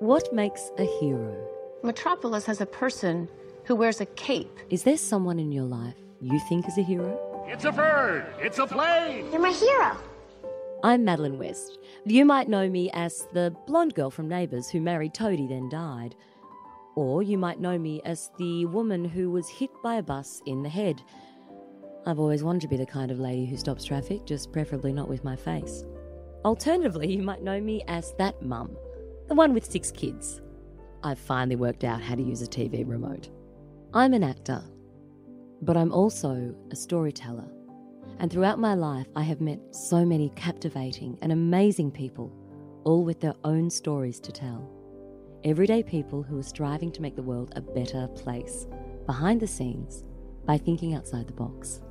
What makes a hero? Metropolis has a person who wears a cape. Is there someone in your life you think is a hero? It's a bird. It's a plane. You're my hero. I'm Madeleine West. You might know me as the blonde girl from Neighbours who married Toadie then died. Or you might know me as the woman who was hit by a bus in the head. I've always wanted to be the kind of lady who stops traffic, just preferably not with my face. Alternatively, you might know me as that mum, the one with six kids. I've finally worked out how to use a TV remote. I'm an actor, but I'm also a storyteller. And throughout my life, I have met so many captivating and amazing people, all with their own stories to tell. Everyday people who are striving to make the world a better place, behind the scenes, by thinking outside the box.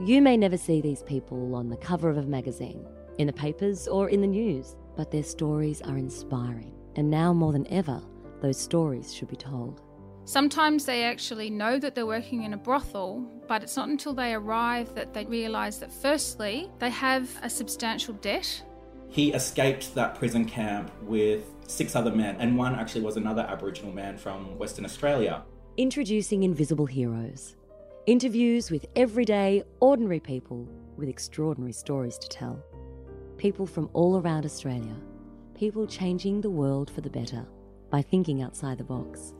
You may never see these people on the cover of a magazine, in the papers, or in the news, but their stories are inspiring. And now more than ever, those stories should be told. Sometimes they actually know that they're working in a brothel, but it's not until they arrive that they realise that firstly, they have a substantial debt. He escaped that prison camp with six other men, and one actually was another Aboriginal man from Western Australia. Introducing Invisible Heroes. Interviews with everyday, ordinary people with extraordinary stories to tell. People from all around Australia. People changing the world for the better by thinking outside the box.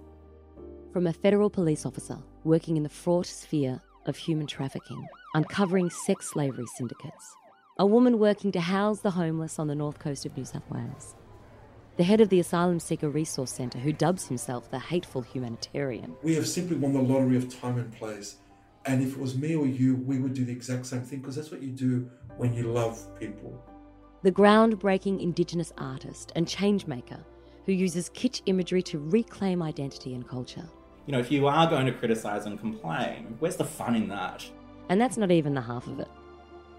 From a federal police officer working in the fraught sphere of human trafficking, uncovering sex slavery syndicates, a woman working to house the homeless on the north coast of New South Wales, the head of the Asylum Seeker Resource Centre who dubs himself the hateful humanitarian. We have simply won the lottery of time and place. And if it was me or you, we would do the exact same thing because that's what you do when you love people. The groundbreaking Indigenous artist and changemaker who uses kitsch imagery to reclaim identity and culture. You know, if you are going to criticise and complain, where's the fun in that? And that's not even the half of it.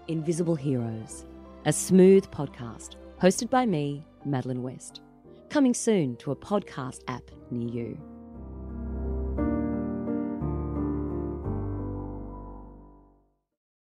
Invisible Heroes, a smooth podcast hosted by me, Madeleine West. Coming soon to a podcast app near you.